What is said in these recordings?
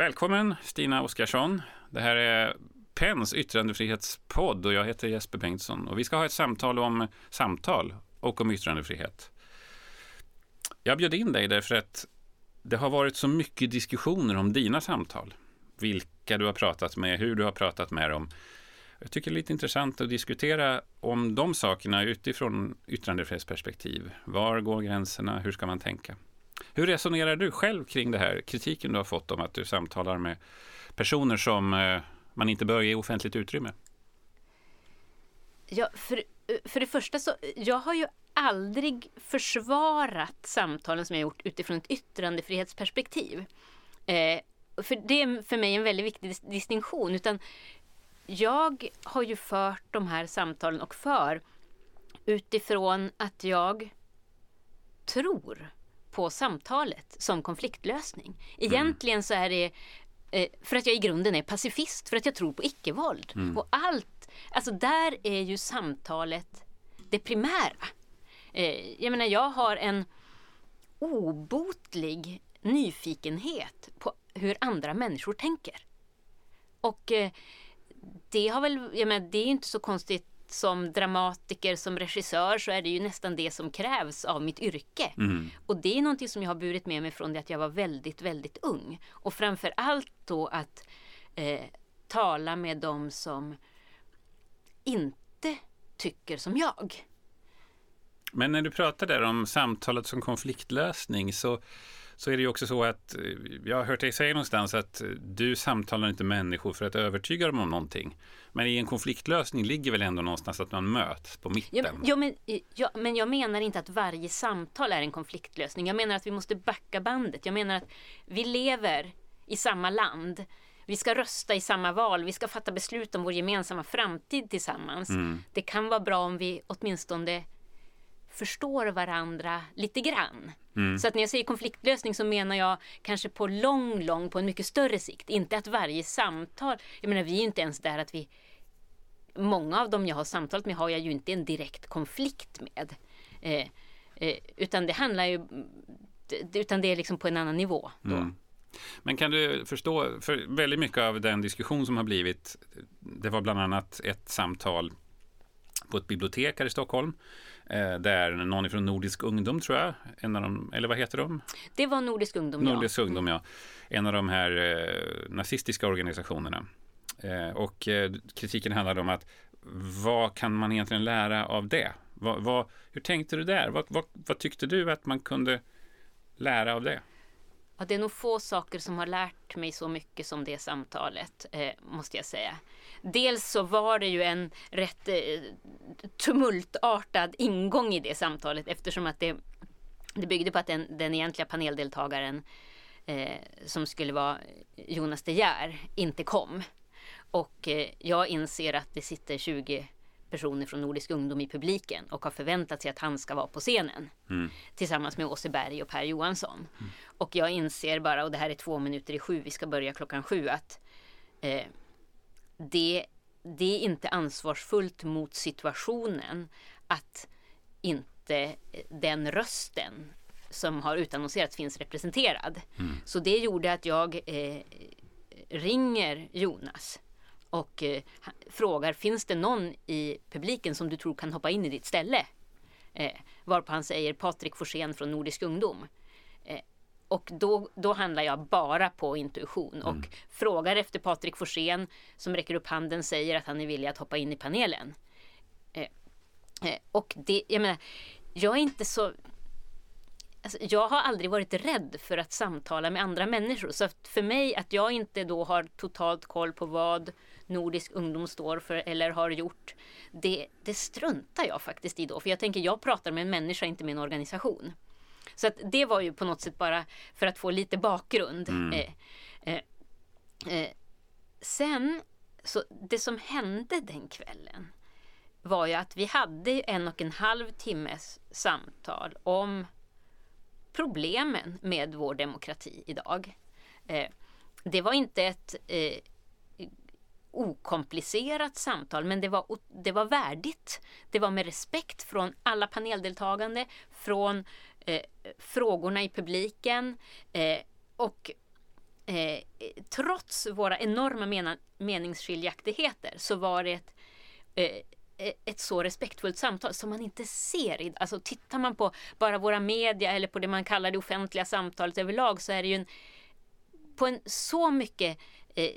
Välkommen Stina Oskarsson. Det här är Pens yttrandefrihetspodd och jag heter Jesper Bengtsson och vi ska ha ett samtal om samtal och om yttrandefrihet. Jag bjöd in dig därför att det har varit så mycket diskussioner om dina samtal. Vilka du har pratat med, hur du har pratat med dem. Jag tycker det är lite intressant att diskutera om de sakerna utifrån yttrandefrihetsperspektiv. Var går gränserna? Hur ska man tänka? Hur resonerar du själv kring det här kritiken du har fått om att du samtalar med personer som eh, man inte bör ge offentligt utrymme? Ja, för, eh, för det första så, jag har ju aldrig försvarat samtalen som jag gjort utifrån ett yttrandefrihetsperspektiv. Eh, för det är för mig en väldigt viktig distinktion. Utan jag har ju fört de här samtalen och för utifrån att jag tror på samtalet som konfliktlösning. Mm. Egentligen så är det eh, för att jag i grunden är pacifist, för att jag tror på icke-våld. Mm. Och allt, alltså där är ju samtalet det primära. Eh, jag menar, jag har en obotlig nyfikenhet på hur andra människor tänker. Och eh, det har väl, jag menar, det är inte så konstigt som dramatiker, som regissör så är det ju nästan det som krävs av mitt yrke. Mm. Och det är någonting som jag har burit med mig från det att jag var väldigt, väldigt ung. Och framför allt då att eh, tala med dem som inte tycker som jag. Men när du pratar där om samtalet som konfliktlösning så så är det ju också så att eh, jag har hört dig säga någonstans att du samtalar inte människor för att övertyga dem om någonting. Men i en konfliktlösning ligger väl ändå någonstans att man möts på mitten? Ja, ja, men, ja, men jag menar inte att varje samtal är en konfliktlösning. Jag menar att vi måste backa bandet. Jag menar att vi lever i samma land. Vi ska rösta i samma val. Vi ska fatta beslut om vår gemensamma framtid tillsammans. Mm. Det kan vara bra om vi åtminstone förstår varandra lite grann. Mm. Så att när jag säger konfliktlösning så menar jag kanske på lång, lång, på en mycket större sikt. Inte att varje samtal, jag menar vi är ju inte ens där att vi Många av dem jag har samtalat med har jag ju inte en direkt konflikt med. Eh, eh, utan det handlar ju utan det är liksom på en annan nivå. Då. Mm. Men kan du förstå, för väldigt mycket av den diskussion som har blivit, det var bland annat ett samtal på ett bibliotek här i Stockholm Eh, där någon från Nordisk ungdom tror jag, en av dem, eller vad heter de? Det var Nordisk ungdom, Nordisk ja. ungdom, ja. En av de här eh, nazistiska organisationerna. Eh, och eh, kritiken handlade om att vad kan man egentligen lära av det? Vad, vad, hur tänkte du där? Vad, vad, vad tyckte du att man kunde lära av det? Ja, det är nog få saker som har lärt mig så mycket som det samtalet, eh, måste jag säga. Dels så var det ju en rätt eh, tumultartad ingång i det samtalet eftersom att det, det byggde på att den, den egentliga paneldeltagaren eh, som skulle vara Jonas De Geer inte kom. Och eh, jag inser att det sitter 20 personer från Nordisk ungdom i publiken och har förväntat sig att han ska vara på scenen. Mm. Tillsammans med Åse Berg och Per Johansson. Mm. Och jag inser bara, och det här är två minuter i sju, vi ska börja klockan sju, att eh, det, det är inte ansvarsfullt mot situationen att inte den rösten som har utannonserats finns representerad. Mm. Så det gjorde att jag eh, ringer Jonas och eh, frågar finns det någon i publiken som du tror kan hoppa in i ditt ställe? Eh, varpå han säger Patrik Forsén från Nordisk ungdom. Eh, och då, då handlar jag bara på intuition och mm. frågar efter Patrik Forsén som räcker upp handen säger att han är villig att hoppa in i panelen. Eh, eh, och det, jag menar, jag är inte så Alltså, jag har aldrig varit rädd för att samtala med andra människor. Så för mig att jag inte då har totalt koll på vad Nordisk ungdom står för eller har gjort. Det, det struntar jag faktiskt i då. För jag tänker jag pratar med en människa, inte med en organisation. Så att det var ju på något sätt bara för att få lite bakgrund. Mm. Eh, eh, eh, sen, så det som hände den kvällen var ju att vi hade en och en halv timmes samtal om problemen med vår demokrati idag. Eh, det var inte ett eh, okomplicerat samtal men det var, det var värdigt. Det var med respekt från alla paneldeltagande, från eh, frågorna i publiken eh, och eh, trots våra enorma mena, meningsskiljaktigheter så var det ett, eh, eh ett så respektfullt samtal som man inte ser. Alltså tittar man på bara våra media eller på det man kallar det offentliga samtalet överlag så är det ju en, på en så mycket eh,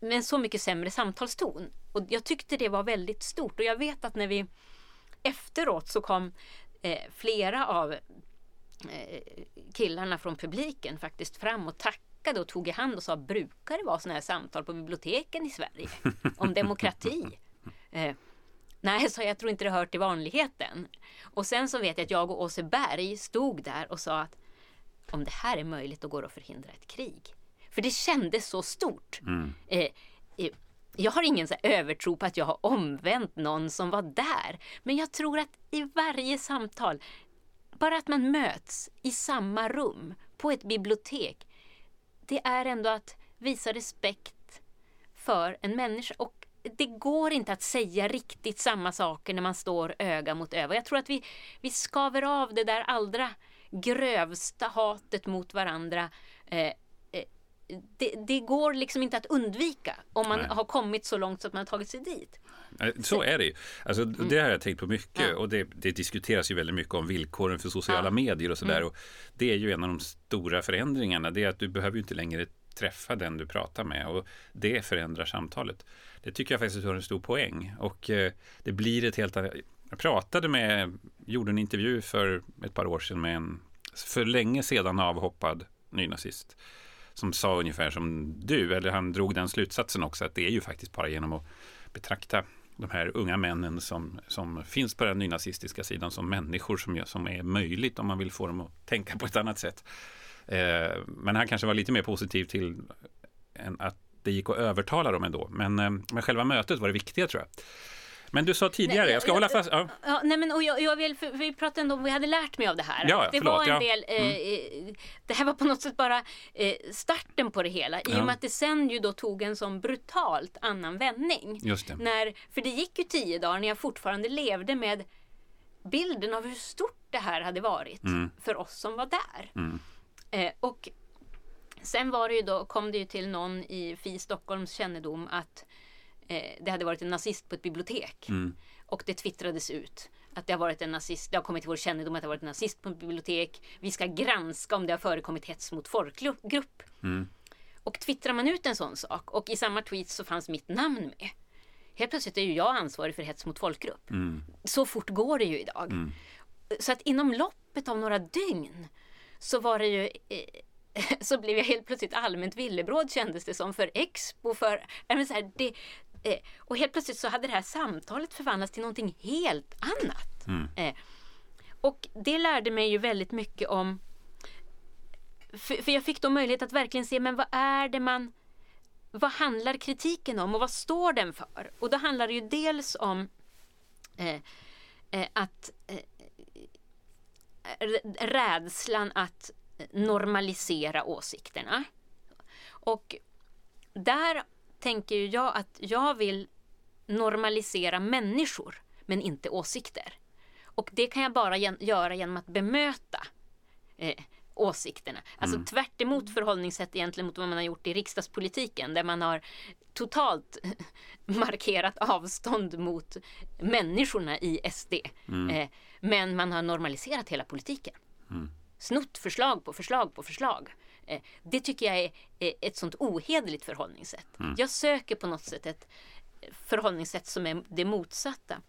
med en så mycket sämre samtalston. Och jag tyckte det var väldigt stort och jag vet att när vi efteråt så kom eh, flera av eh, killarna från publiken faktiskt fram och tackade och tog i hand och sa brukar det vara sådana här samtal på biblioteken i Sverige om demokrati? Eh, nej, så jag tror inte det hör till vanligheten. Och sen så vet jag att jag och Åse Berg stod där och sa att om det här är möjligt då går det att förhindra ett krig. För det kändes så stort. Mm. Eh, eh, jag har ingen så övertro på att jag har omvänt någon som var där. Men jag tror att i varje samtal, bara att man möts i samma rum på ett bibliotek, det är ändå att visa respekt för en människa. Och det går inte att säga riktigt samma saker när man står öga mot öga. Jag tror att vi, vi skaver av det där allra grövsta hatet mot varandra eh, det, det, går liksom inte att undvika om man Nej. har kommit så långt så att man har tagit sig dit. Så är det ju. Alltså, mm. Det har jag tänkt på mycket ja. och det, det, diskuteras ju väldigt mycket om villkoren för sociala ja. medier och sådär. Mm. det är ju en av de stora förändringarna. Det är att du behöver ju inte längre träffa den du pratar med och det förändrar samtalet. Det tycker jag faktiskt har en stor poäng och eh, det blir ett helt annat. Jag pratade med, gjorde en intervju för ett par år sedan med en för länge sedan avhoppad nynazist som sa ungefär som du, eller han drog den slutsatsen också att det är ju faktiskt bara genom att betrakta de här unga männen som, som finns på den nynazistiska sidan som människor som, som är möjligt om man vill få dem att tänka på ett annat sätt. Eh, men han kanske var lite mer positiv till att det gick att övertala dem ändå. Men, eh, men själva mötet var det viktiga tror jag. Men du sa tidigare, nej, jag ska hålla fast... Ja. ja nej, men och jag, jag vill, för vi pratade ändå om vi hade lärt mig av det här. Ja, det förlåt, var en ja. del, eh, mm. eh, det här var på något sätt bara eh, starten på det hela. I och med att det sen ju då tog en sån brutalt annan vändning. Just det. När, för det gick ju tio dagar när jag fortfarande levde med bilden av hur stort det här hade varit mm. för oss som var där. Mm. Eh, och sen var det ju då, kom det ju till någon i FI Stockholms kännedom att det hade varit en nazist på ett bibliotek. Mm. Och det twittrades ut att det har varit en nazist, det har kommit till vår kännedom att det har varit en nazist på ett bibliotek. Vi ska granska om det har förekommit hets mot folkgrupp. Mm. Och twittrar man ut en sån sak och i samma tweet så fanns mitt namn med. Helt plötsligt är ju jag ansvarig för hets mot folkgrupp. Mm. Så fort går det ju idag. Mm. Så att inom loppet av några dygn så var det ju eh, så blev jag helt plötsligt allmänt villebråd kändes det som för Expo. För, så här, det, Eh, och helt plötsligt så hade det här samtalet förvandlats till någonting helt annat. Mm. Eh, och det lärde mig ju väldigt mycket om för, för, jag fick då möjlighet att verkligen se, men vad är det man vad handlar kritiken om och vad står den för? Och då handlar det ju dels om eh, eh att eh, rädslan att normalisera åsikterna. Och där tänker ju jag att jag vill normalisera människor men inte åsikter. Och det kan jag bara gen göra genom att bemöta eh, åsikterna. Alltså mm. tvärt emot förhållningssätt egentligen mot vad man har gjort i riksdagspolitiken där man har totalt markerat avstånd mot människorna i SD. Mm. Eh, men man har normaliserat hela politiken. Mm. Snott förslag på förslag på förslag. Eh, det tycker jag är ett sånt ohederligt förhållningssätt. Mm. Jag söker på något sätt ett förhållningssätt som är det motsatta.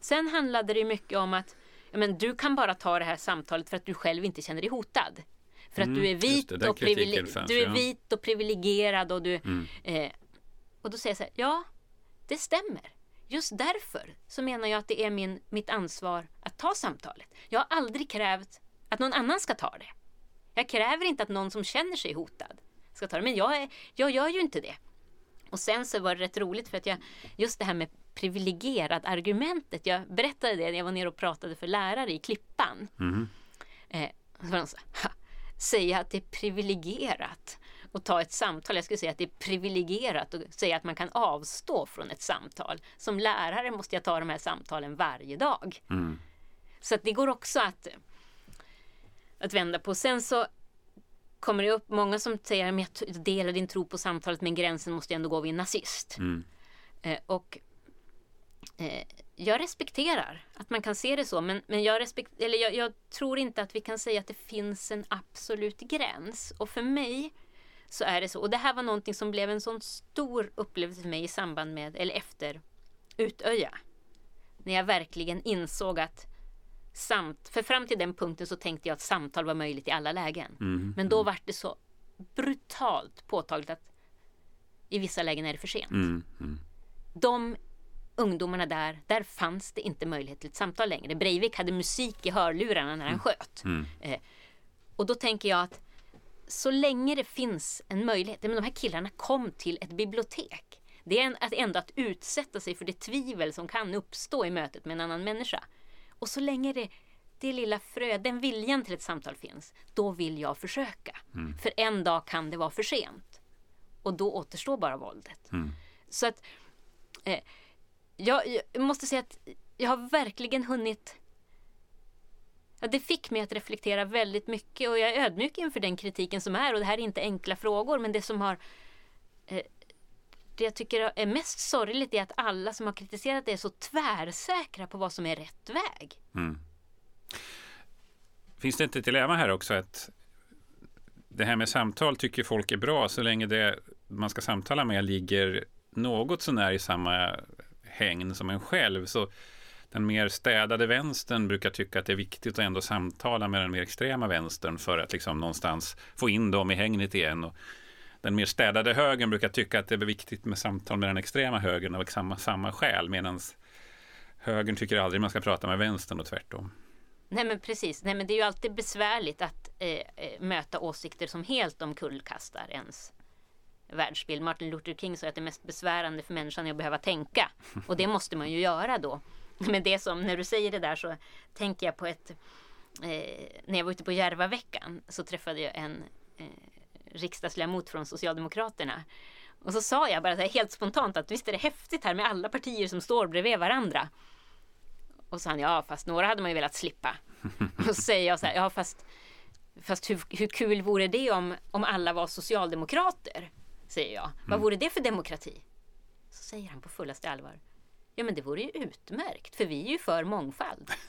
Sen handlade det mycket om att men, du kan bara ta det här samtalet för att du själv inte känner dig hotad. För att mm, du är vit det, och, privile- du är vit och privilegierad och du... Mm. Eh, och då säger jag så här, ja, det stämmer. Just därför så menar jag att det är min, mitt ansvar att ta samtalet. Jag har aldrig krävt att någon annan ska ta det. Jag kräver inte att någon som känner sig hotad ska ta det, men jag, är, jag gör ju inte det. Och sen så var det rätt roligt för att jag, just det här med privilegierad argumentet. Jag berättade det när jag var nere och pratade för lärare i Klippan. Mm. Eh, så var de så, säga att det är privilegierat att ta ett samtal. Jag skulle säga att det är privilegierat att säga att man kan avstå från ett samtal. Som lärare måste jag ta de här samtalen varje dag. Mm. Så att det går också att att vända på. Sen så kommer det upp många som säger att jag delar din tro på samtalet men gränsen måste ändå gå vid en nazist. Mm. Eh, och eh, jag respekterar att man kan se det så, men, men jag, respekt, eller jag, jag, tror inte att vi kan säga att det finns en absolut gräns. Och för mig så är det så. Och det här var någonting som blev en sån stor upplevelse för mig i samband med, eller efter, Utöja. När jag verkligen insåg att samt, för fram till den punkten så tänkte jag att samtal var möjligt i alla lägen. Mm. Men då var det så brutalt påtagligt att i vissa lägen är det för sent. Mm. Mm. De ungdomarna där, där fanns det inte möjlighet till ett samtal längre. Breivik hade musik i hörlurarna när han sköt. Mm. Eh, och då tänker jag att så länge det finns en möjlighet, men de här killarna kom till ett bibliotek. Det är en, att ändå att utsätta sig för det tvivel som kan uppstå i mötet med en annan människa. Och så länge det, det lilla frö, den viljan till ett samtal finns, då vill jag försöka. För en dag kan det vara för sent. Och då återstår bara våldet. Mm. Så att eh, jag, jag måste säga att jag har verkligen hunnit Ja, det fick mig att reflektera väldigt mycket och jag är ödmjuk inför den kritiken som är och det här är inte enkla frågor men det som har eh, det jag tycker är mest sorgligt är att alla som har kritiserat det är så tvärsäkra på vad som är rätt väg. Mm. Finns det inte ett dilemma här också att det här med samtal tycker folk är bra så länge det man ska samtala med ligger något sånär i samma hängn som en själv. Så den mer städade vänstern brukar tycka att det är viktigt att ändå samtala med den mer extrema vänstern för att liksom någonstans få in dem i hängnet igen. Och den mer städade högern brukar tycka att det är viktigt med samtal med den extrema högern av samma, samma skäl medan högern tycker aldrig man ska prata med vänstern och tvärtom. Nej men precis, Nej, men det är ju alltid besvärligt att eh, eh, möta åsikter som helt omkullkastar ens världsbild. Martin Luther King sa att det mest besvärande för människan är att behöva tänka. Och det måste man ju göra då. Men det som, när du säger det där så tänker jag på ett eh, När jag var ute på Järvaveckan så träffade jag en eh, riksdagsledamot från Socialdemokraterna. Och så sa jag bara så här, helt spontant att visst är det häftigt här med alla partier som står bredvid varandra. Och så sa han, ja fast några hade man ju velat slippa. Och så säger jag så här, ja fast, fast hur, hur kul vore det om, om alla var socialdemokrater? Säger jag. Vad vore det för demokrati? Så säger han på fullaste allvar. Ja men det vore ju utmärkt för vi är ju för mångfald.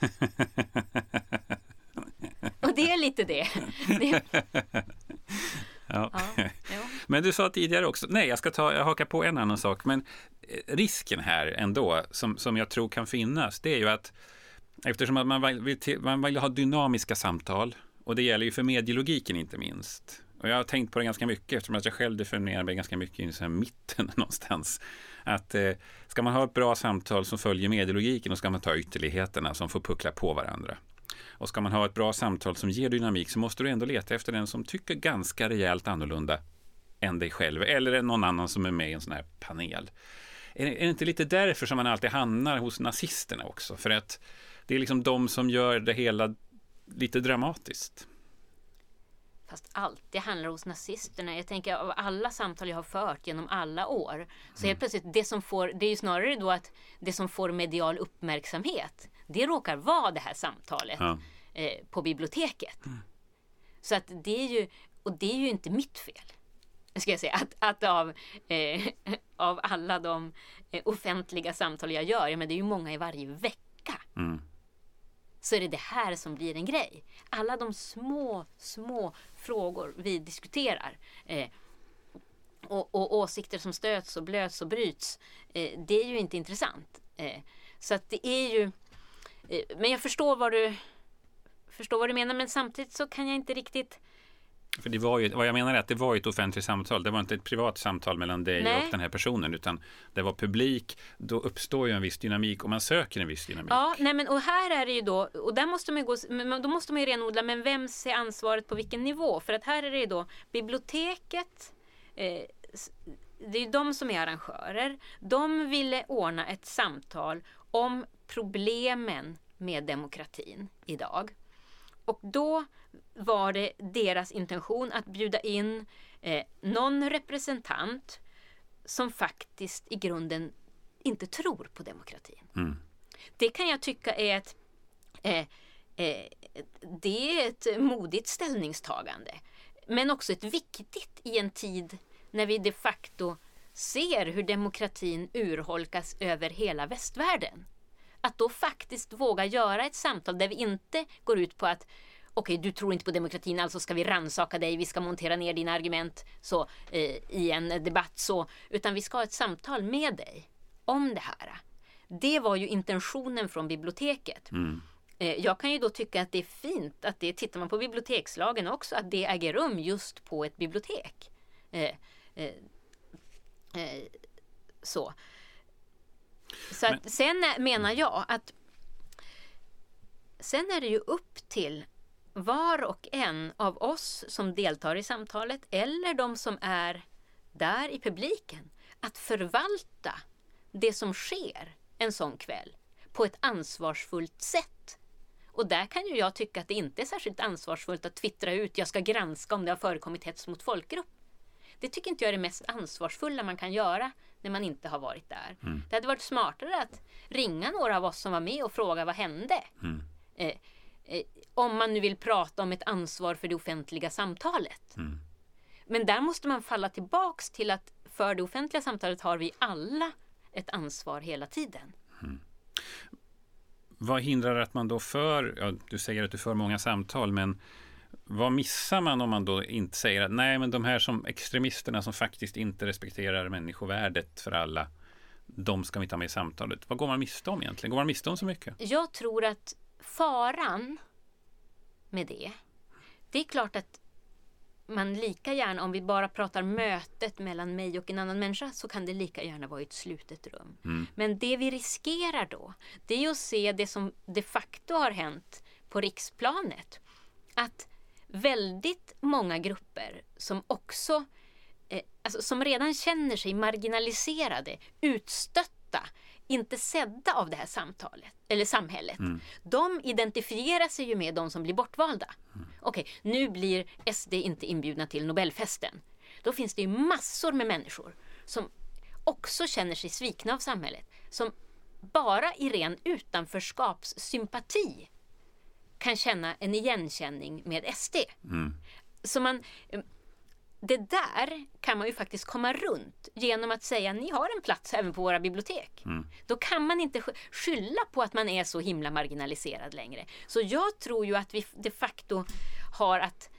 Och det är lite det. det Ja. ja. Men du sa tidigare också, nej jag ska ta, jag hakar på en annan sak, men eh, risken här ändå som, som jag tror kan finnas, det är ju att eftersom att man vill, man vill ha dynamiska samtal och det gäller ju för medielogiken inte minst. Och jag har tänkt på det ganska mycket eftersom att jag själv definierar mig ganska mycket i mitten någonstans. Att eh, ska man ha ett bra samtal som följer medielogiken och ska man ta ytterligheterna som får puckla på varandra. Och ska man ha ett bra samtal som ger dynamik så måste du ändå leta efter den som tycker ganska rejält annorlunda än dig själv eller någon annan som är med i en sån här panel. Är det, är det inte lite därför som man alltid hamnar hos nazisterna också? För att det är liksom de som gör det hela lite dramatiskt. Fast alltid handlar hos nazisterna. Jag tänker av alla samtal jag har fört genom alla år. Så helt plötsligt, det som får, det är ju snarare då att det som får medial uppmärksamhet. Det råkar vara det här samtalet Ja. eh, på biblioteket. Så att det är ju, och det är ju inte mitt fel. Ska jag säga, att, att av, eh, av alla de eh, offentliga samtal jag gör, men det är ju många i varje vecka Mm. så är det det här som blir en grej. Alla de små, små frågor vi diskuterar eh, och, och åsikter som stöts och blöts och bryts, eh, det är ju inte intressant. Eh, så att det är ju... Eh, men jag förstår vad du förstår vad du menar, men samtidigt så kan jag inte riktigt... För det var ju, vad jag menar är att det var ett offentligt samtal. Det var inte ett privat samtal mellan dig Nej. och den här personen, utan det var publik. Då uppstår ju en viss dynamik och man söker en viss dynamik. Ja, nej men och här är det ju då, och där måste man gå, då måste man ju renodla, men vem ser ansvaret på vilken nivå? För att här är det ju då biblioteket, eh, det är ju de som är arrangörer. De ville ordna ett samtal om problemen med demokratin idag. Och då var det deras intention att bjuda in eh, någon representant som faktiskt i grunden inte tror på demokratin. Mm. Det kan jag tycka är ett, eh, eh, det är ett modigt ställningstagande. men också ett viktigt i en tid när vi de facto ser hur demokratin urholkas över hela västvärlden. Att då faktiskt våga göra ett samtal där vi inte går ut på att okej, okay, du tror inte på demokratin, alltså ska vi ransaka dig, vi ska montera ner dina argument så, eh, i en debatt så, utan vi ska ha ett samtal med dig om det här. Det var ju intentionen från biblioteket. Mm. Eh, jag kan ju då tycka att det är fint att det, tittar man på bibliotekslagen också, att det äger rum just på ett bibliotek. Eh, så. Så att, Men... sen menar jag att Sen är det ju upp till var och en av oss som deltar i samtalet eller de som är där i publiken att förvalta det som sker en sån kväll på ett ansvarsfullt sätt. Och där kan ju jag tycka att det inte är särskilt ansvarsfullt att twittra ut jag ska granska om det har förekommit hets mot folkgrupp. Det tycker inte jag är det mest ansvarsfulla man kan göra när man inte har varit där. Mm. Det hade varit smartare att ringa några av oss som var med och fråga vad hände? Mm. Eh, eh, om man nu vill prata om ett ansvar för det offentliga samtalet. Mm. Men där måste man falla tillbaks till att för det offentliga samtalet har vi alla ett ansvar hela tiden. Mm. Vad hindrar att man då för, ja, du säger att du för många samtal, men vad missar man om man då inte säger att nej, men de här som extremisterna som faktiskt inte respekterar människovärdet för alla, de ska vi ta med i samtalet. Vad går man miste om egentligen? Går man miste om så mycket? Jag tror att faran med det, det är klart att man lika gärna, om vi bara pratar mötet mellan mig och en annan människa, så kan det lika gärna vara i ett slutet rum. Mm. Men det vi riskerar då, det är att se det som de facto har hänt på riksplanet. Att väldigt många grupper som också, eh, alltså, som redan känner sig marginaliserade, utstötta, inte sedda av det här samtalet, eller samhället. Mm. De identifierar sig ju med de som blir bortvalda. Mm. Okej, okay, nu blir SD inte inbjudna till Nobelfesten. Då finns det ju massor med människor som också känner sig svikna av samhället. Som bara i ren utanförskapssympati kan känna en igenkänning med SD. Mm. Så man, det där kan man ju faktiskt komma runt genom att säga ni har en plats även på våra bibliotek. Mm. Då kan man inte skylla på att man är så himla marginaliserad längre. Så jag tror ju att vi de facto har att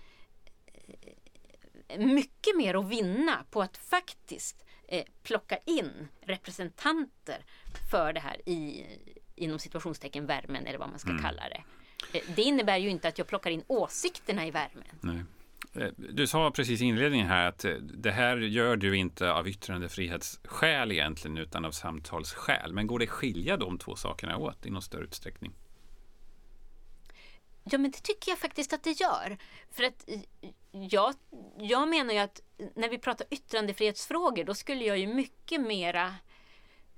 eh, mycket mer att vinna på att faktiskt eh, plocka in representanter för det här i inom situationstecken värmen eller vad man ska mm. kalla det. Eh, det innebär ju inte att jag plockar in åsikterna i värmen. Nej. Eh, du sa precis i inledningen här att eh, det här gör du inte av yttrandefrihetsskäl egentligen utan av samtalsskäl. Men går det skilja de två sakerna åt i någon större utsträckning? Ja, men det tycker jag faktiskt att det gör. För att jag, jag menar ju att när vi pratar yttrandefrihetsfrågor, då skulle jag ju mycket mera...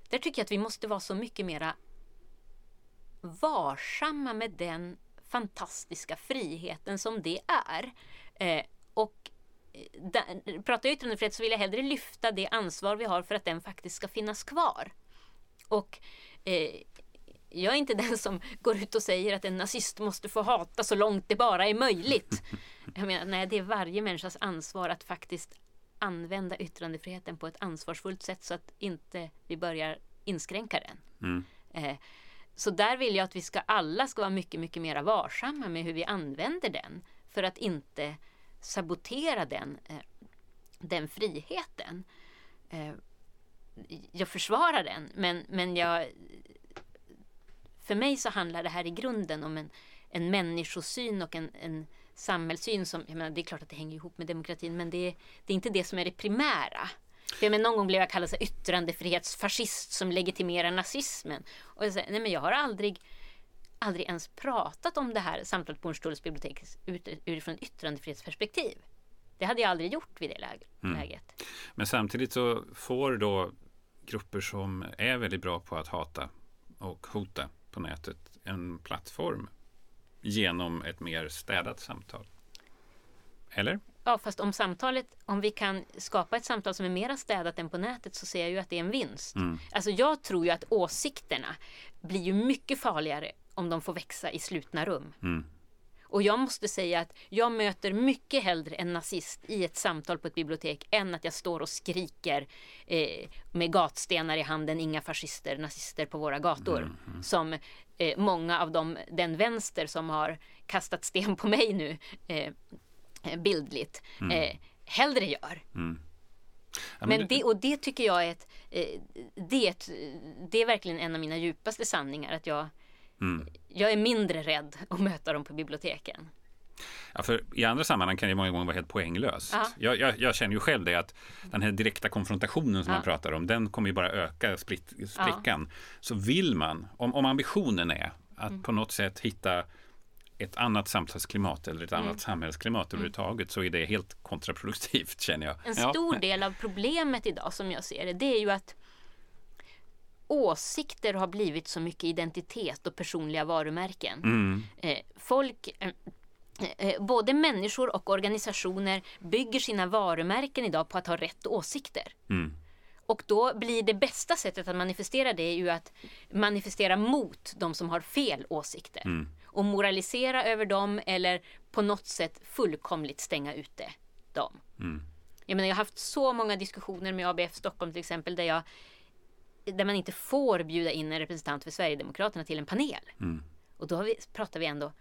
Där tycker jag att vi måste vara så mycket mera varsamma med den fantastiska friheten som det är. Eh, och eh, där, pratar jag yttrandefrihet så vill jag hellre lyfta det ansvar vi har för att den faktiskt ska finnas kvar. Och eh, jag är inte den som går ut och säger att en nazist måste få hata så långt det bara är möjligt. Jag menar, nej, det är varje människas ansvar att faktiskt använda yttrandefriheten på ett ansvarsfullt sätt så att inte vi börjar inskränka den. Mm. Eh, så där vill jag att vi ska alla ska vara mycket, mycket mer varsamma med hur vi använder den för att inte sabotera den, eh, den friheten. Eh, jag försvarar den, men, men jag, för mig så handlar det här i grunden om en, en människosyn och en, en samhällssyn som, jag menar, det är klart att det hänger ihop med demokratin, men det, det är inte det som är det primära. För men någon gång blev jag kallad för yttrandefrihetsfascist som legitimerar nazismen. Och jag säger, nej men jag har aldrig, aldrig ens pratat om det här samtalet på Hornstulls bibliotek utifrån yttrandefrihetsperspektiv. Det hade jag aldrig gjort vid det mm. läget. Mm. Men samtidigt så får då grupper som är väldigt bra på att hata och hota på nätet en plattform genom ett mer städat samtal. Eller? Ja, fast om samtalet, om vi kan skapa ett samtal som är mera städat än på nätet så ser jag ju att det är en vinst. Mm. Alltså jag tror ju att åsikterna blir ju mycket farligare om de får växa i slutna rum. Mm. Och jag måste säga att jag möter mycket hellre en nazist i ett samtal på ett bibliotek än att jag står och skriker eh, med gatstenar i handen, inga fascister, nazister på våra gator. Mm, mm. Som eh, många av dem, den vänster som har kastat sten på mig nu, eh, bildligt, mm. eh, hellre gör. Mm. Ja, men, men det, och det tycker jag är ett, eh, det är, ett, det är verkligen en av mina djupaste sanningar. Att jag, mm. jag är mindre rädd att möta dem på biblioteken. Ja, för I andra sammanhang kan det många gånger vara helt poänglöst. Jag, jag, jag, känner ju själv det att den här direkta konfrontationen som ja. man pratar om, den kommer ju bara öka sprickan. Ja. Så vill man, om, om ambitionen är att mm. på något sätt hitta ett annat samtalsklimat eller ett mm. annat samhällsklimat mm. överhuvudtaget så är det helt kontraproduktivt känner jag. En stor ja. del av problemet idag som jag ser det, det är ju att åsikter har blivit så mycket identitet och personliga varumärken. Mm. Eh, folk eh, eh, Både människor och organisationer bygger sina varumärken idag på att ha rätt åsikter. Mm. Och då blir det bästa sättet att manifestera det ju att manifestera mot de som har fel åsikter. Mm och moralisera över dem eller på något sätt fullkomligt stänga ute dem. Mm. Jag, menar, jag har haft så många diskussioner med ABF Stockholm till exempel där, jag, där man inte får bjuda in en representant för Sverigedemokraterna till en panel. Mm. Och då vi, pratar vi ändå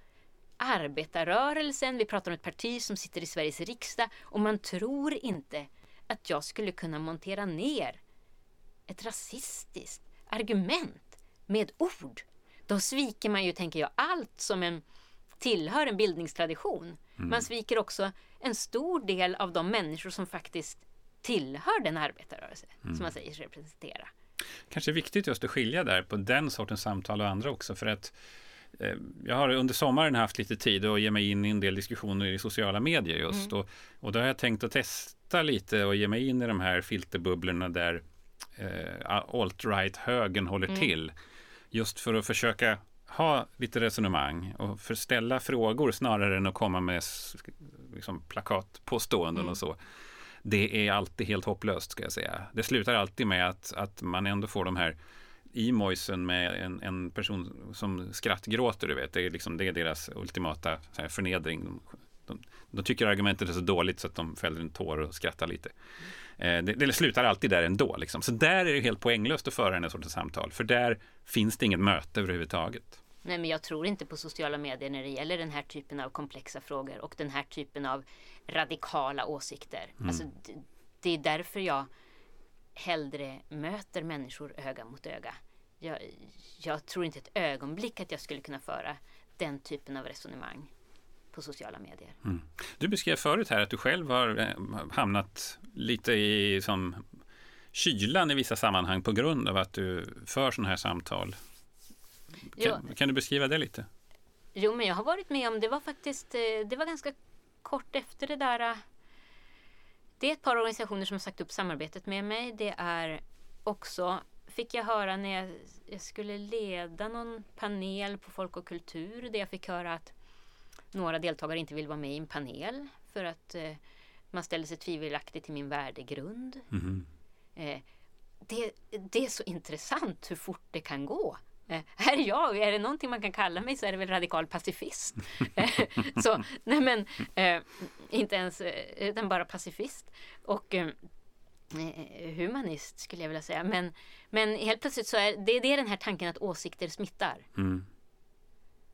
arbetarrörelsen, vi pratar om ett parti som sitter i Sveriges riksdag och man tror inte att jag skulle kunna montera ner ett rasistiskt argument med ord då sviker man ju, tänker jag, allt som en tillhör en bildningstradition. Mm. Man sviker också en stor del av de människor som faktiskt tillhör den arbetarrörelse mm. som man säger sig representera. Kanske viktigt just att skilja där på den sortens samtal och andra också för att eh, jag har under sommaren haft lite tid att ge mig in i en del diskussioner i sociala medier just mm. och, och då har jag tänkt att testa lite och ge mig in i de här filterbubblorna där eh, alt-right-högern håller mm. till just för att försöka ha lite resonemang och ställa frågor snarare än att komma med liksom, plakatpåståenden mm. och så. Det är alltid helt hopplöst ska jag säga. Det slutar alltid med att, att man ändå får de här emojsen med en, en person som skrattgråter, du vet. Det är, liksom, det är deras ultimata här, förnedring. De, de, de, tycker argumentet är så dåligt så att de fäller en tår och skrattar lite. Eh, det, det, slutar alltid där ändå. Liksom. Så där är det helt poänglöst att föra den sortens samtal. För där finns det inget möte överhuvudtaget. Nej, men jag tror inte på sociala medier när det gäller den här typen av komplexa frågor och den här typen av radikala åsikter. Mm. Alltså, det, det är därför jag hellre möter människor öga mot öga. Jag, jag tror inte ett ögonblick att jag skulle kunna föra den typen av resonemang på sociala medier. Mm. Du beskrev förut här att du själv har eh, hamnat lite i som kylan i vissa sammanhang på grund av att du för sådana här samtal. Kan, kan, du beskriva det lite? Jo, men jag har varit med om det var faktiskt, eh, det var ganska kort efter det där. Eh, det är ett par organisationer som har sagt upp samarbetet med mig. Det är också, fick jag höra när jag, jag skulle leda någon panel på Folk och kultur, där jag fick höra att några deltagare inte vill vara med i en panel för att eh, man ställer sig tvivelaktigt till min värdegrund. Mm. Eh, det, det, är så intressant hur fort det kan gå. Eh, här är jag, är det någonting man kan kalla mig så är det väl radikal pacifist. Eh, så, nej men, eh, inte ens, eh, utan bara pacifist. Och humanist skulle jag vilja säga. Men, men helt plötsligt så är det, det är den här tanken att åsikter smittar. Mm.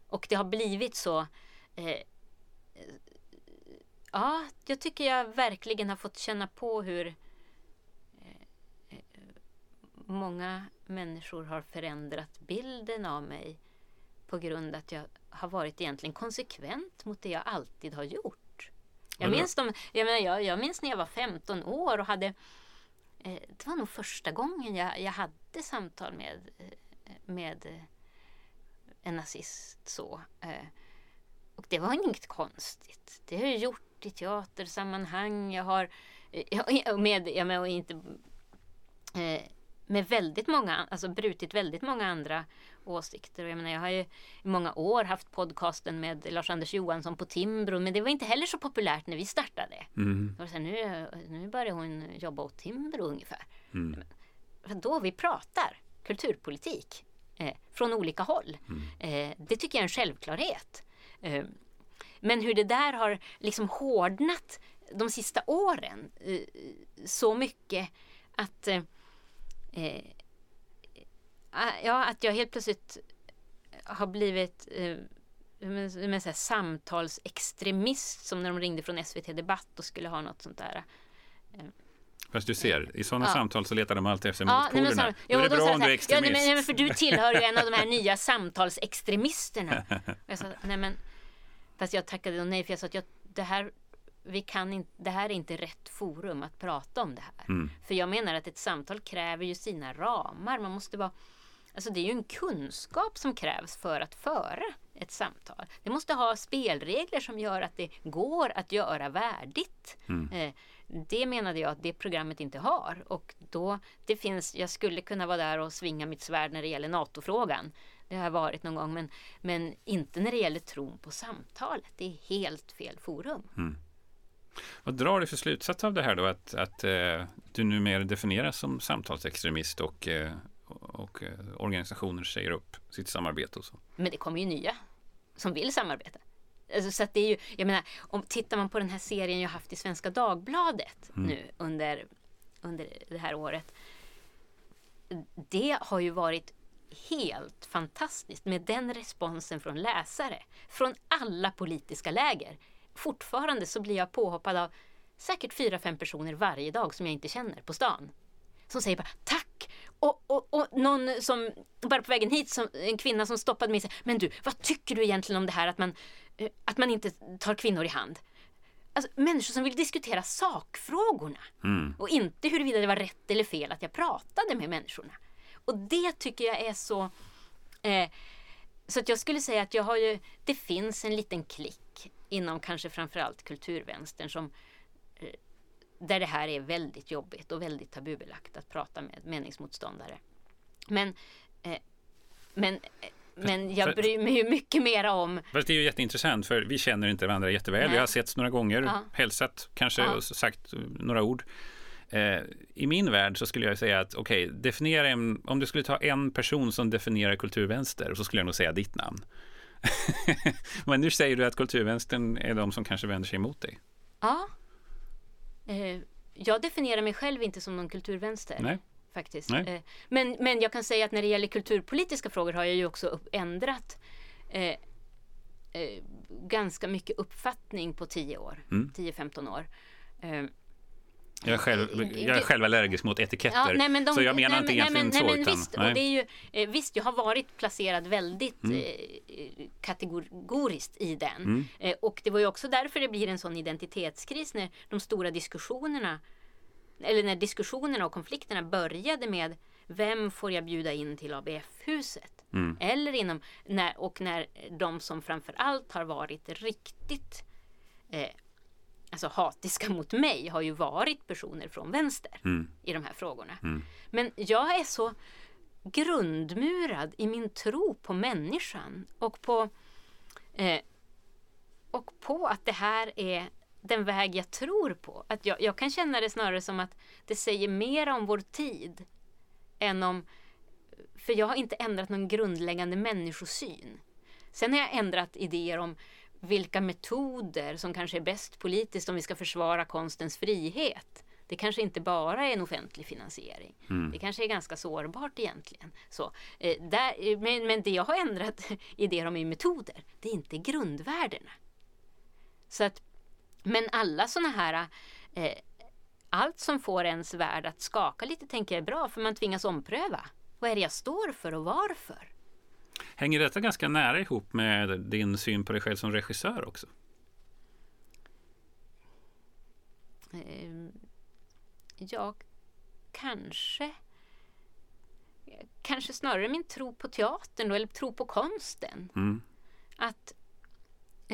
Och det har blivit så Eh, ja, jag tycker jag verkligen har fått känna på hur eh, många människor har förändrat bilden av mig på grund att jag har varit egentligen konsekvent mot det jag alltid har gjort. Jag minns, de, jag, menar, jag, jag minns när jag var 15 år och hade eh, Det var nog första gången jag, jag hade samtal med, eh, med en nazist så. Eh, det var inget konstigt. Det har jag gjort i teatersammanhang. Jag har med, ja, med, inte, eh, med väldigt många, alltså brutit väldigt många andra åsikter. Och jag, menar, jag har ju i många år haft podcasten med Lars-Anders Johansson på Timbro, men det var inte heller så populärt när vi startade. Mm. Det var så här, nu, nu börjar hon jobba åt Timbro ungefär. Mm. Men, då vi pratar kulturpolitik eh, från olika håll. Mm. Eh, det tycker jag är en självklarhet. Eh, men hur det där har liksom hårdnat de sista åren eh, så mycket att eh, ja, att jag helt plötsligt har blivit med så här samtalsextremist som när de ringde från SVT Debatt och skulle ha något sånt där. Fast du ser, i sådana ja. samtal så letar de alltid efter ja, motpolerna. Jo, är det bra om du är extremist. Ja, nej, men, för du tillhör ju en av de här nya samtalsextremisterna. jag sa, nej men, fast jag tackade nej för jag sa att jag, det här vi kan inte, det här är inte rätt forum att prata om det här. Mm. För jag menar att ett samtal kräver ju sina ramar. Man måste vara Alltså det är ju en kunskap som krävs för att föra ett samtal. Det måste ha spelregler som gör att det går att göra värdigt. Mm. Eh, det menade jag att det programmet inte har. Och då, det finns, jag skulle kunna vara där och svinga mitt svärd när det gäller NATO-frågan. Det har jag varit någon gång. Men, men inte när det gäller tron på samtalet. Det är helt fel forum. Mm. Vad drar du för slutsats av det här då? Att, att eh, du numera definieras som samtalsextremist och eh, och eh, organisationer säger upp sitt samarbete och så. Men det kommer ju nya som vill samarbeta. Alltså, så det är ju, jag menar, om tittar man på den här serien jag haft i Svenska Dagbladet mm. nu under, under det här året. Det har ju varit helt fantastiskt med den responsen från läsare. Från alla politiska läger. Fortfarande så blir jag påhoppad av säkert fyra, fem personer varje dag som jag inte känner på stan. Som säger bara tack och, och, och någon som, bara på vägen hit, som, en kvinna som stoppade mig och sa, men du, vad tycker du egentligen om det här att man, att man inte tar kvinnor i hand? Alltså, människor som vill diskutera sakfrågorna mm. och inte huruvida det var rätt eller fel att jag pratade med människorna. Och det tycker jag är så... Eh, så att jag skulle säga att jag har ju, det finns en liten klick inom kanske framförallt kulturvänstern som eh, där det här är väldigt jobbigt och väldigt tabubelagt att prata med meningsmotståndare. Men, eh, men eh, men jag bryr mig ju mycket mer om... Fast det är ju jätteintressant för vi känner inte varandra jätteväl. Nej. Vi har setts några gånger, ja. hälsat kanske ja. och sagt några ord. Eh, I min värld så skulle jag säga att okej, okay, definiera en, om du skulle ta en person som definierar kulturvänster så skulle jag nog säga ditt namn. Men nu säger du att kulturvänstern är de som kanske vänder sig emot dig. Ja, Eh, jag definierar mig själv inte som någon kulturvänster. Nej. Faktiskt. Nej. Eh, men, men jag kan säga att när det gäller kulturpolitiska frågor har jag ju också ändrat eh, eh, ganska mycket uppfattning på 10 år, mm. 10-15 år. Eh, jag är, själv, jag är själv allergisk mot etiketter. Ja, nej, de, så jag menar nej, inte egentligen nej, men, så. Nej, men visst, och det är ju, eh, visst, jag har varit placerad väldigt mm. eh, kategoriskt i den. Mm. Eh, och det var ju också därför det blir en sån identitetskris när de stora diskussionerna eller när diskussionerna och konflikterna började med vem får jag bjuda in till ABF-huset? Mm. Eller inom, när, och när de som framför allt har varit riktigt eh, alltså hatiska mot mig har ju varit personer från vänster mm. i de här frågorna. Mm. Men jag är så grundmurad i min tro på människan och på, eh, och på att det här är den väg jag tror på. Att jag, jag kan känna det snarare som att det säger mer om vår tid än om... För jag har inte ändrat någon grundläggande människosyn. Sen har jag ändrat idéer om vilka metoder som kanske är bäst politiskt om vi ska försvara konstens frihet. Det kanske inte bara är en offentlig finansiering. Mm. Det kanske är ganska sårbart egentligen. Så, eh, där, men, men det jag har ändrat idéer om är metoder. Det är inte grundvärdena. Så att, men alla sådana här eh, allt som får ens värld att skaka lite tänker jag är bra för man tvingas ompröva. Vad är det jag står för och varför? Hänger detta ganska nära ihop med din syn på dig själv som regissör också? Ehm, ja, kanske. Kanske snarare min tro på teatern då, eller tro på konsten. Mm. Att,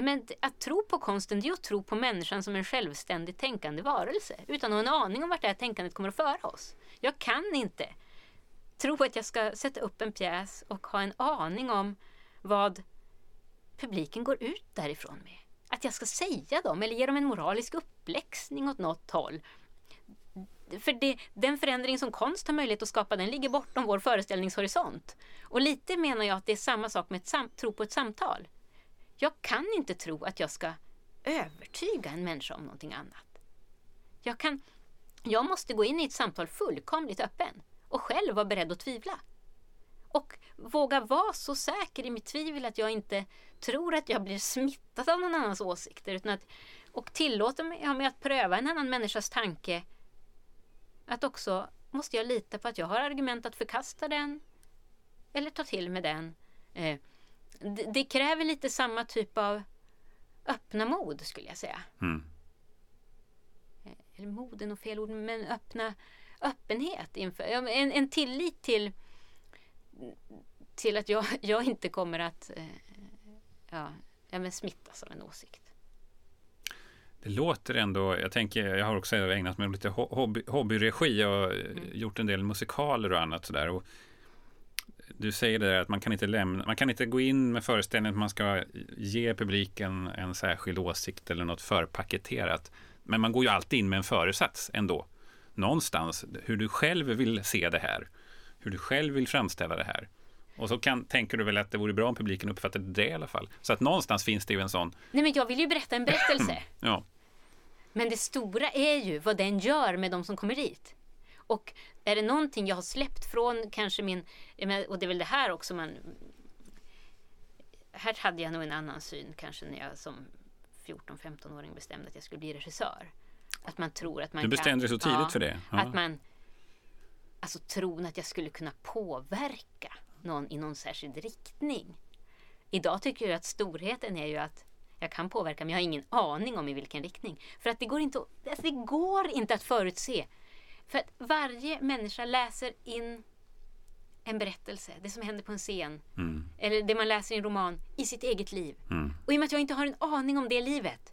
men, att tro på konsten det är att tro på människan som en självständigt tänkande varelse utan att ha en aning om vart det här tänkandet kommer att föra oss. Jag kan inte tro att jag ska sätta upp en pjäs och ha en aning om vad publiken går ut därifrån med. Att jag ska säga dem eller ge dem en moralisk uppläxning åt något håll. För det, den förändring som konst har möjlighet att skapa den ligger bortom vår föreställningshorisont. Och lite menar jag att det är samma sak med ett sam, tro på ett samtal. Jag kan inte tro att jag ska övertyga en människa om någonting annat. Jag, kan, jag måste gå in i ett samtal fullkomligt öppen och själv vara beredd att tvivla. Och våga vara så säker i mitt tvivel att jag inte tror att jag blir smittad av någon annans åsikter. Utan att, och tillåter mig, mig att pröva en annan människas tanke. Att också måste jag lita på att jag har argument att förkasta den. Eller ta till mig den. Eh, Eh, det, det, kräver lite samma typ av öppna mod skulle jag säga. Mm. Eh, eller moden och fel ord, men öppna öppenhet inför, en, en tillit till till att jag, jag inte kommer att eh, ja, men smittas av en åsikt. Det låter ändå, jag tänker, jag har också ägnat mig åt lite hobby, hobbyregi och mm. gjort en del musikaler och annat sådär. Och du säger det där att man kan inte lämna, man kan inte gå in med föreställningen att man ska ge publiken en särskild åsikt eller något förpaketerat. Men man går ju alltid in med en föresats ändå. Någonstans, hur du själv vill se det här. Hur du själv vill framställa det här. Och så kan, tänker du väl att det vore bra om publiken uppfattade det i alla fall. Så att någonstans finns det ju en sån. Nej men jag vill ju berätta en berättelse. ja. Men det stora är ju vad den gör med de som kommer dit. Och är det någonting jag har släppt från kanske min, och det är väl det här också man här hade jag nog en annan syn kanske när jag som 14-15-åring bestämde att jag skulle bli regissör. Att man tror att man Du bestämde dig så tidigt ja, för det? Ja. Att man, alltså tron att jag skulle kunna påverka någon i någon särskild riktning. Idag tycker jag att storheten är ju att jag kan påverka men jag har ingen aning om i vilken riktning. För att det går inte, alltså det går inte att förutse. För att varje människa läser in en berättelse, det som händer på en scen. Mm. Eller det man läser i en roman, i sitt eget liv. Mm. Och i och med att jag inte har en aning om det livet.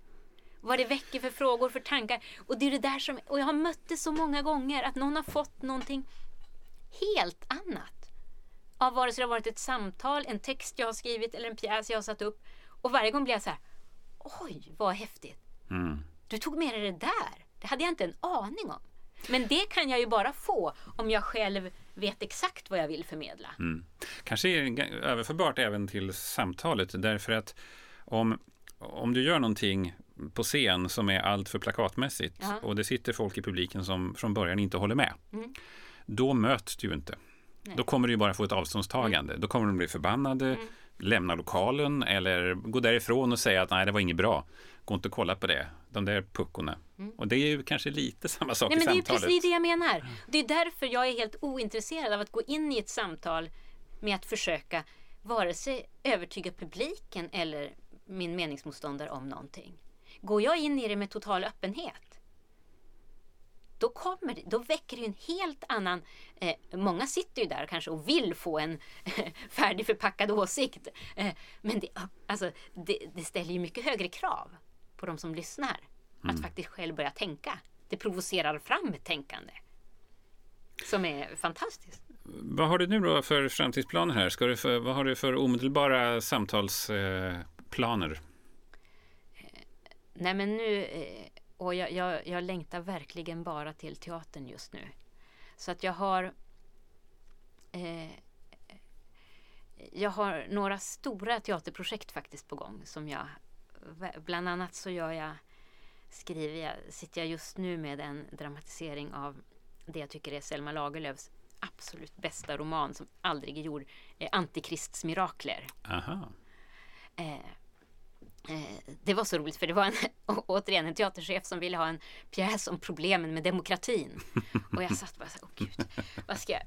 Vad det väcker för frågor, för tankar. Och det är det där som, och jag har mött det så många gånger, att någon har fått någonting helt annat av vare sig det har varit ett samtal, en text jag har skrivit eller en pjäs jag har satt upp. Och varje gång blir jag så här, oj vad häftigt. Mm. Du tog med dig det där. Det hade jag inte en aning om. Men det kan jag ju bara få om jag själv vet exakt vad jag vill förmedla. Mm. Kanske är överförbart även till samtalet därför att om, om du gör någonting på scen som är alltför plakatmässigt Jaha. och det sitter folk i publiken som från början inte håller med. Mm. Då möts du inte. Nej. Då kommer du bara få ett avståndstagande. Mm. Då kommer de bli förbannade, mm. lämna lokalen eller gå därifrån och säga att nej, det var inget bra. Gå inte och kolla på det, de där puckorna. Mm. Och det är ju kanske lite samma sak nej, men i samtalet. Det är precis det jag menar. Det är därför jag är helt ointresserad av att gå in i ett samtal med att försöka vare sig övertyga publiken eller min meningsmotståndare om någonting. Går jag in i det med total öppenhet då, kommer, då väcker det en helt annan... Eh, många sitter ju där kanske och vill få en färdigförpackad åsikt. Eh, men det, alltså, det, det, ställer ju mycket högre krav på de som lyssnar. Mm. Att faktiskt själv börja tänka. Det provocerar fram ett tänkande. Som är fantastiskt. Vad har du nu då för framtidsplaner här? Ska du för, vad har du för omedelbara samtalsplaner? Eh, nej men nu eh, och jag, jag, jag längtar verkligen bara till teatern just nu. Så att jag har eh, jag har några stora teaterprojekt faktiskt på gång som jag bland annat så gör jag skriver jag, sitter jag just nu med en dramatisering av det jag tycker är Selma Lagerlöfs absolut bästa roman som aldrig är gjord, eh, Antikrists mirakler. Aha. Eh, Eh, det var så roligt för det var en, återigen en teaterchef som ville ha en pjäs om problemen med demokratin. Och jag satt bara så här, åh gud, vad ska jag...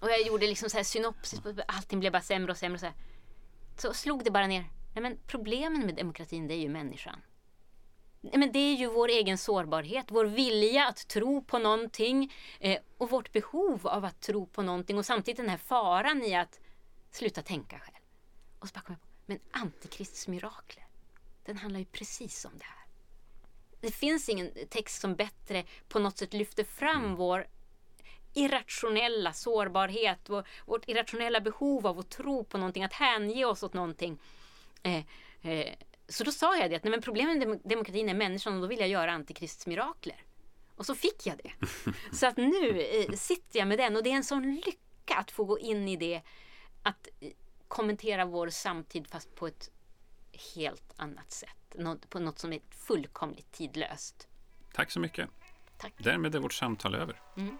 Och jag gjorde liksom så här synopsis, allting blev bara sämre och sämre. Och så, här. så slog det bara ner. Nej men problemen med demokratin det är ju människan. Nej, men det är ju vår egen sårbarhet, vår vilja att tro på någonting eh, och vårt behov av att tro på någonting och samtidigt den här faran i att sluta tänka själv. Och så bara kom jag på, men Antikrists mirakler den handlar ju precis om det här. Det finns ingen text som bättre på något sätt lyfter fram mm. vår irrationella sårbarhet, vår, vårt irrationella behov av att tro på någonting, att hänge oss åt någonting. Eh, eh, så då sa jag det, att nej, men problemet med demokratin är människan och då vill jag göra Antikrists mirakler. Och så fick jag det. Så att nu eh, sitter jag med den och det är en sån lycka att få gå in i det, att eh, kommentera vår samtid fast på ett helt annat sätt. På något som är fullkomligt tidlöst. Tack så mycket. Tack. Därmed är vårt samtal över. Mm.